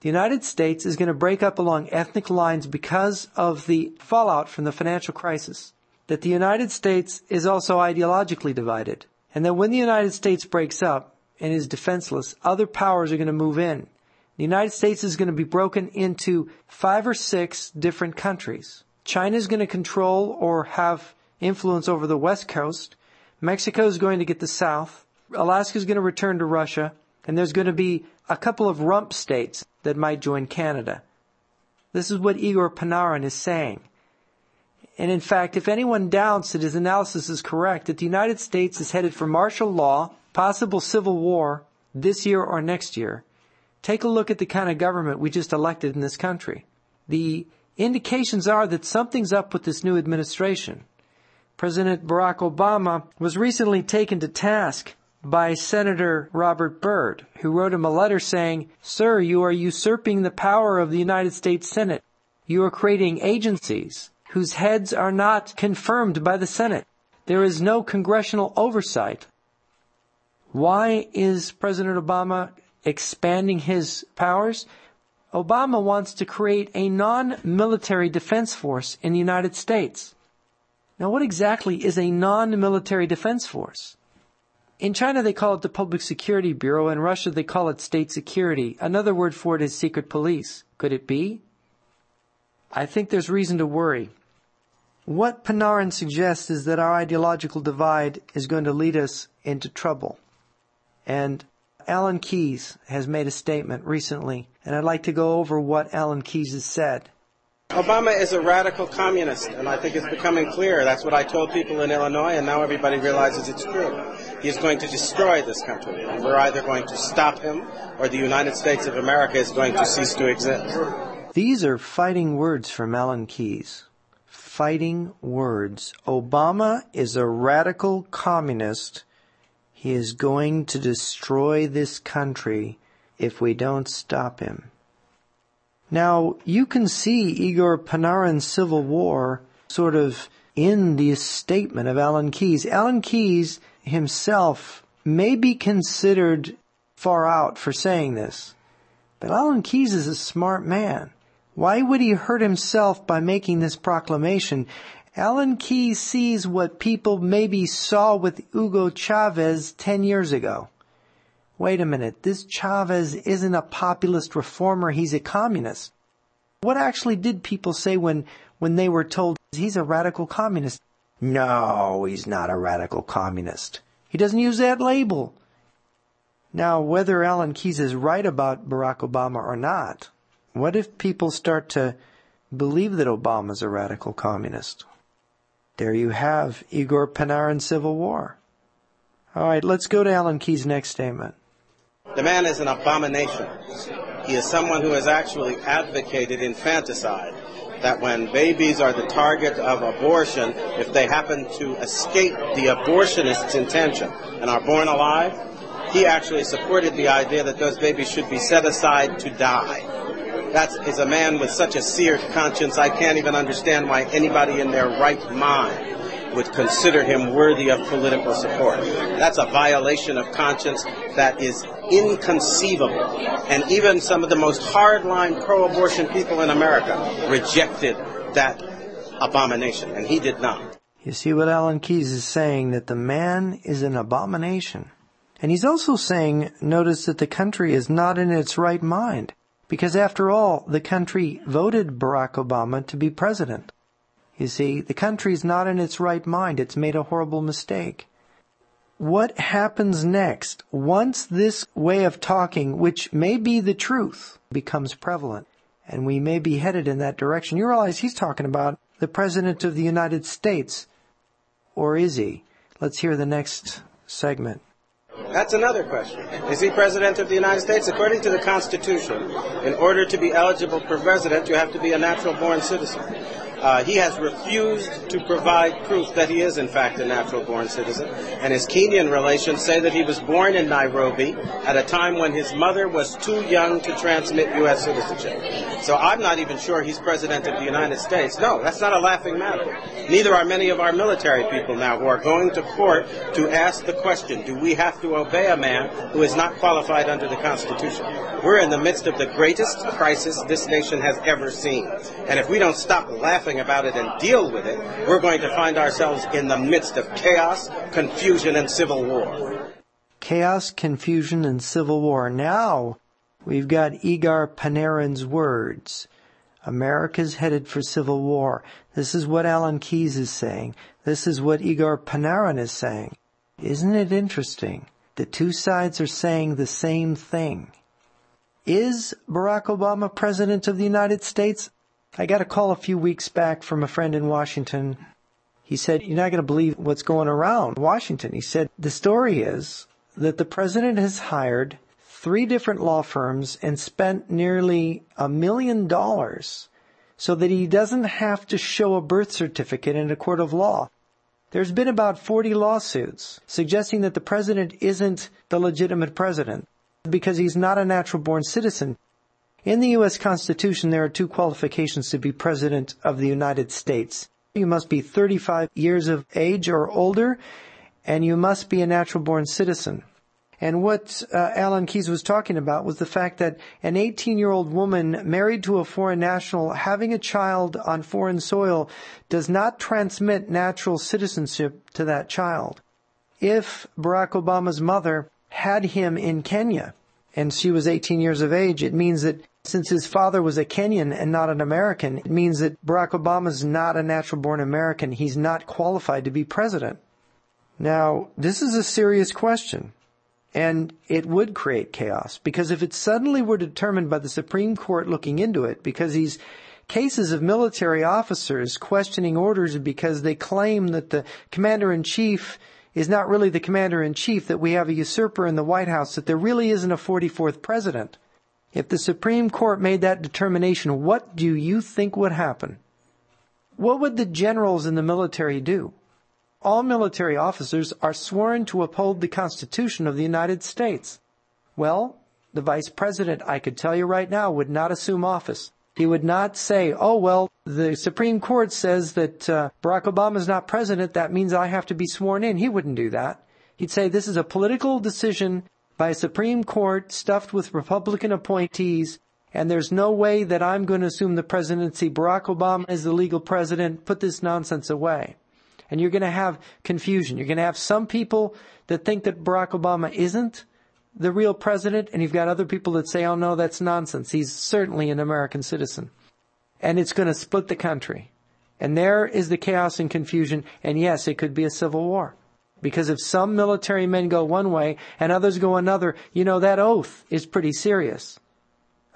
the United States is going to break up along ethnic lines because of the fallout from the financial crisis. That the United States is also ideologically divided. And that when the United States breaks up and is defenseless, other powers are going to move in. The United States is going to be broken into five or six different countries. China is going to control or have influence over the West Coast. Mexico is going to get the South. Alaska is going to return to Russia. And there's going to be a couple of rump states that might join Canada. This is what Igor Panarin is saying. And in fact, if anyone doubts that his analysis is correct, that the United States is headed for martial law, possible civil war, this year or next year, Take a look at the kind of government we just elected in this country. The indications are that something's up with this new administration. President Barack Obama was recently taken to task by Senator Robert Byrd, who wrote him a letter saying, Sir, you are usurping the power of the United States Senate. You are creating agencies whose heads are not confirmed by the Senate. There is no congressional oversight. Why is President Obama expanding his powers, Obama wants to create a non-military defense force in the United States. Now what exactly is a non-military defense force? In China they call it the Public Security Bureau, in Russia they call it state security. Another word for it is secret police. Could it be? I think there's reason to worry. What Panarin suggests is that our ideological divide is going to lead us into trouble. And Alan Keyes has made a statement recently, and I'd like to go over what Alan Keyes has said. Obama is a radical communist, and I think it's becoming clear. That's what I told people in Illinois, and now everybody realizes it's true. He's going to destroy this country, and we're either going to stop him, or the United States of America is going to cease to exist. These are fighting words from Alan Keyes. Fighting words. Obama is a radical communist he is going to destroy this country if we don't stop him. Now, you can see Igor Panarin's Civil War sort of in the statement of Alan Keyes. Alan Keyes himself may be considered far out for saying this, but Alan Keyes is a smart man. Why would he hurt himself by making this proclamation? Alan Keyes sees what people maybe saw with Hugo Chavez 10 years ago. Wait a minute, this Chavez isn't a populist reformer, he's a communist. What actually did people say when, when they were told he's a radical communist? No, he's not a radical communist. He doesn't use that label. Now, whether Alan Keyes is right about Barack Obama or not, what if people start to believe that Obama's a radical communist? There you have Igor Panarin's Civil War. All right, let's go to Alan Keyes' next statement. The man is an abomination. He is someone who has actually advocated infanticide. That when babies are the target of abortion, if they happen to escape the abortionist's intention and are born alive, he actually supported the idea that those babies should be set aside to die. That is a man with such a seared conscience, I can't even understand why anybody in their right mind would consider him worthy of political support. That's a violation of conscience that is inconceivable. And even some of the most hardline pro-abortion people in America rejected that abomination, and he did not. You see what Alan Keyes is saying, that the man is an abomination. And he's also saying, notice that the country is not in its right mind. Because after all, the country voted Barack Obama to be president. You see, the country's not in its right mind. It's made a horrible mistake. What happens next once this way of talking, which may be the truth, becomes prevalent? And we may be headed in that direction. You realize he's talking about the President of the United States. Or is he? Let's hear the next segment. That's another question. Is he President of the United States? According to the Constitution, in order to be eligible for president, you have to be a natural born citizen. Uh, he has refused to provide proof that he is, in fact, a natural born citizen. And his Kenyan relations say that he was born in Nairobi at a time when his mother was too young to transmit U.S. citizenship. So I'm not even sure he's President of the United States. No, that's not a laughing matter. Neither are many of our military people now who are going to court to ask the question do we have to obey a man who is not qualified under the Constitution? We're in the midst of the greatest crisis this nation has ever seen. And if we don't stop laughing, about it and deal with it, we're going to find ourselves in the midst of chaos, confusion, and civil war. Chaos, confusion, and civil war. Now, we've got Igor Panarin's words. America's headed for civil war. This is what Alan Keyes is saying. This is what Igor Panarin is saying. Isn't it interesting? The two sides are saying the same thing. Is Barack Obama President of the United States? I got a call a few weeks back from a friend in Washington. He said, You're not going to believe what's going around Washington. He said, The story is that the president has hired three different law firms and spent nearly a million dollars so that he doesn't have to show a birth certificate in a court of law. There's been about 40 lawsuits suggesting that the president isn't the legitimate president because he's not a natural born citizen. In the U.S. Constitution, there are two qualifications to be President of the United States. You must be 35 years of age or older, and you must be a natural born citizen. And what uh, Alan Keyes was talking about was the fact that an 18 year old woman married to a foreign national having a child on foreign soil does not transmit natural citizenship to that child. If Barack Obama's mother had him in Kenya and she was 18 years of age, it means that since his father was a Kenyan and not an American, it means that Barack Obama is not a natural born American. He's not qualified to be president. Now, this is a serious question. And it would create chaos because if it suddenly were determined by the Supreme Court looking into it, because these cases of military officers questioning orders because they claim that the commander in chief is not really the commander in chief, that we have a usurper in the White House, that there really isn't a 44th president. If the Supreme Court made that determination, what do you think would happen? What would the generals in the military do? All military officers are sworn to uphold the Constitution of the United States. Well, the Vice President, I could tell you right now, would not assume office. He would not say, oh, well, the Supreme Court says that uh, Barack Obama is not president. That means I have to be sworn in. He wouldn't do that. He'd say this is a political decision by a Supreme Court stuffed with Republican appointees, and there's no way that I'm going to assume the presidency. Barack Obama is the legal president. Put this nonsense away. And you're going to have confusion. You're going to have some people that think that Barack Obama isn't the real president, and you've got other people that say, oh no, that's nonsense. He's certainly an American citizen. And it's going to split the country. And there is the chaos and confusion, and yes, it could be a civil war. Because if some military men go one way and others go another, you know, that oath is pretty serious.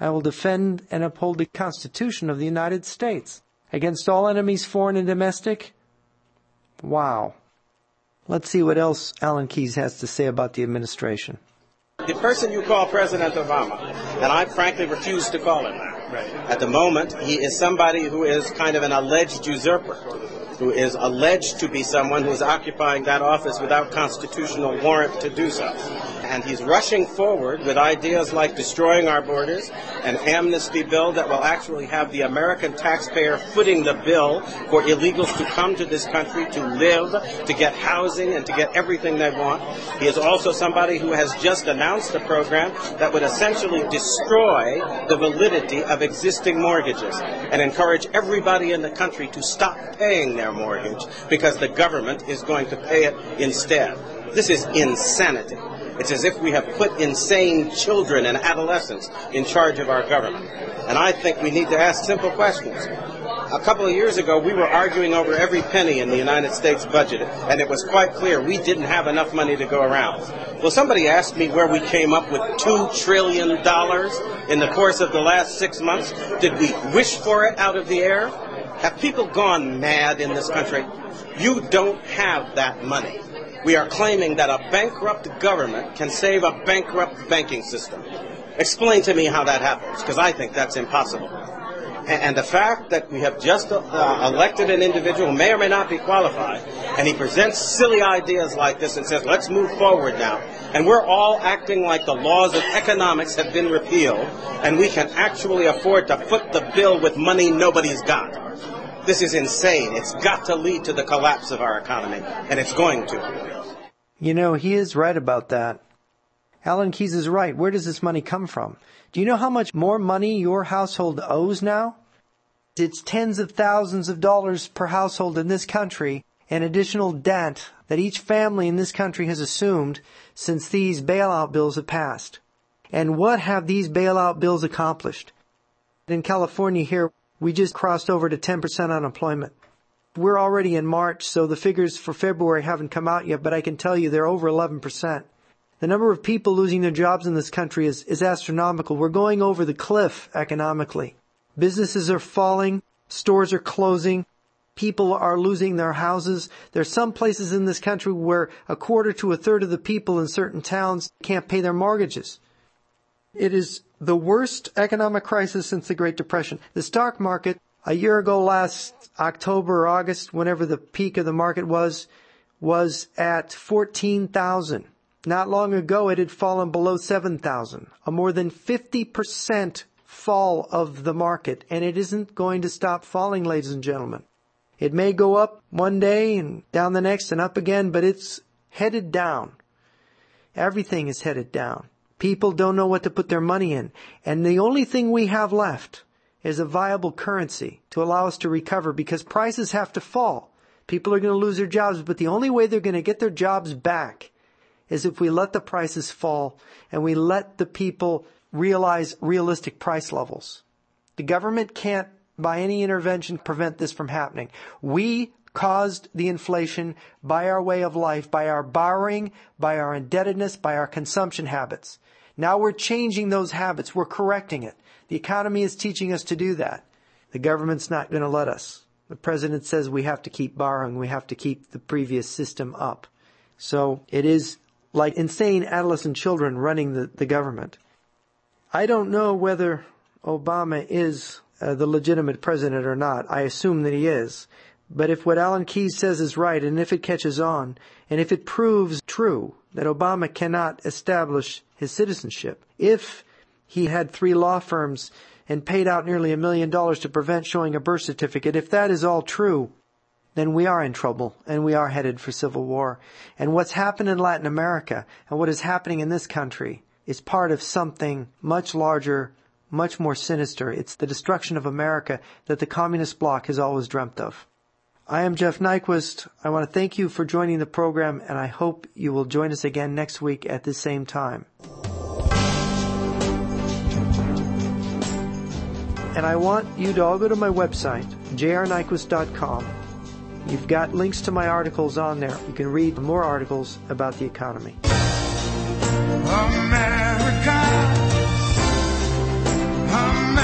I will defend and uphold the Constitution of the United States against all enemies, foreign and domestic. Wow. Let's see what else Alan Keyes has to say about the administration. The person you call President Obama, and I frankly refuse to call him that. Right. At the moment, he is somebody who is kind of an alleged usurper, who is alleged to be someone who is occupying that office without constitutional warrant to do so and he's rushing forward with ideas like destroying our borders, an amnesty bill that will actually have the American taxpayer footing the bill for illegals to come to this country to live, to get housing, and to get everything they want. He is also somebody who has just announced a program that would essentially destroy the validity of existing mortgages and encourage everybody in the country to stop paying their mortgage because the government is going to pay it instead. This is insanity. It's as if we have put insane children and adolescents in charge of our government. And I think we need to ask simple questions. A couple of years ago, we were arguing over every penny in the United States budget, and it was quite clear we didn't have enough money to go around. Well, somebody asked me where we came up with $2 trillion in the course of the last six months. Did we wish for it out of the air? Have people gone mad in this country? You don't have that money we are claiming that a bankrupt government can save a bankrupt banking system. Explain to me how that happens, because I think that's impossible. And the fact that we have just uh, elected an individual who may or may not be qualified, and he presents silly ideas like this and says, let's move forward now. And we're all acting like the laws of economics have been repealed, and we can actually afford to foot the bill with money nobody's got. This is insane. It's got to lead to the collapse of our economy, and it's going to. You know, he is right about that. Alan Keyes is right. Where does this money come from? Do you know how much more money your household owes now? It's tens of thousands of dollars per household in this country, an additional debt that each family in this country has assumed since these bailout bills have passed. And what have these bailout bills accomplished? In California here, we just crossed over to 10% unemployment. We're already in March, so the figures for February haven't come out yet, but I can tell you they're over 11%. The number of people losing their jobs in this country is, is astronomical. We're going over the cliff economically. Businesses are falling, stores are closing, people are losing their houses. There's some places in this country where a quarter to a third of the people in certain towns can't pay their mortgages. It is the worst economic crisis since the Great Depression. The stock market, a year ago last October or August, whenever the peak of the market was, was at 14,000. Not long ago, it had fallen below 7,000. A more than 50% fall of the market, and it isn't going to stop falling, ladies and gentlemen. It may go up one day and down the next and up again, but it's headed down. Everything is headed down. People don't know what to put their money in. And the only thing we have left is a viable currency to allow us to recover because prices have to fall. People are going to lose their jobs, but the only way they're going to get their jobs back is if we let the prices fall and we let the people realize realistic price levels. The government can't, by any intervention, prevent this from happening. We caused the inflation by our way of life, by our borrowing, by our indebtedness, by our consumption habits. Now we're changing those habits. We're correcting it. The economy is teaching us to do that. The government's not going to let us. The president says we have to keep borrowing. We have to keep the previous system up. So it is like insane adolescent children running the, the government. I don't know whether Obama is uh, the legitimate president or not. I assume that he is. But if what Alan Keyes says is right, and if it catches on, and if it proves true that Obama cannot establish his citizenship, if he had three law firms and paid out nearly a million dollars to prevent showing a birth certificate, if that is all true, then we are in trouble and we are headed for civil war. And what's happened in Latin America and what is happening in this country is part of something much larger, much more sinister. It's the destruction of America that the communist bloc has always dreamt of. I am Jeff Nyquist. I want to thank you for joining the program, and I hope you will join us again next week at the same time. And I want you to all go to my website, jrnyquist.com. You've got links to my articles on there. You can read more articles about the economy. America, America.